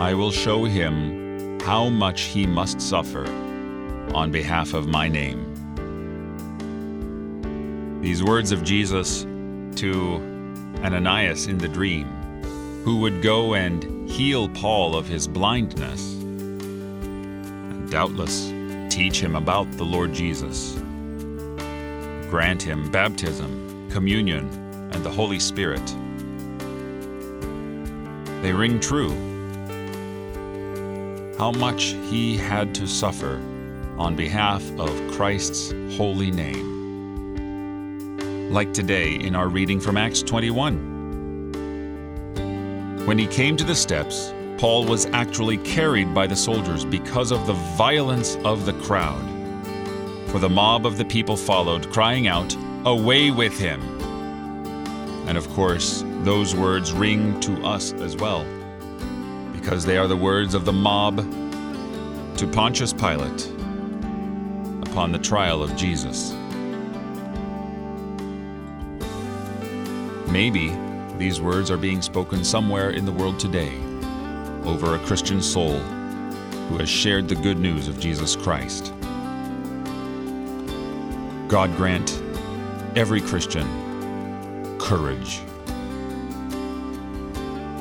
I will show him how much he must suffer on behalf of my name. These words of Jesus to Ananias in the dream, who would go and heal Paul of his blindness, and doubtless teach him about the Lord Jesus, grant him baptism, communion, and the Holy Spirit. They ring true. How much he had to suffer on behalf of Christ's holy name like today in our reading from Acts 21. When he came to the steps, Paul was actually carried by the soldiers because of the violence of the crowd. For the mob of the people followed, crying out, Away with him! And of course, those words ring to us as well, because they are the words of the mob to Pontius Pilate upon the trial of Jesus. Maybe these words are being spoken somewhere in the world today over a Christian soul who has shared the good news of Jesus Christ. God grant every Christian courage.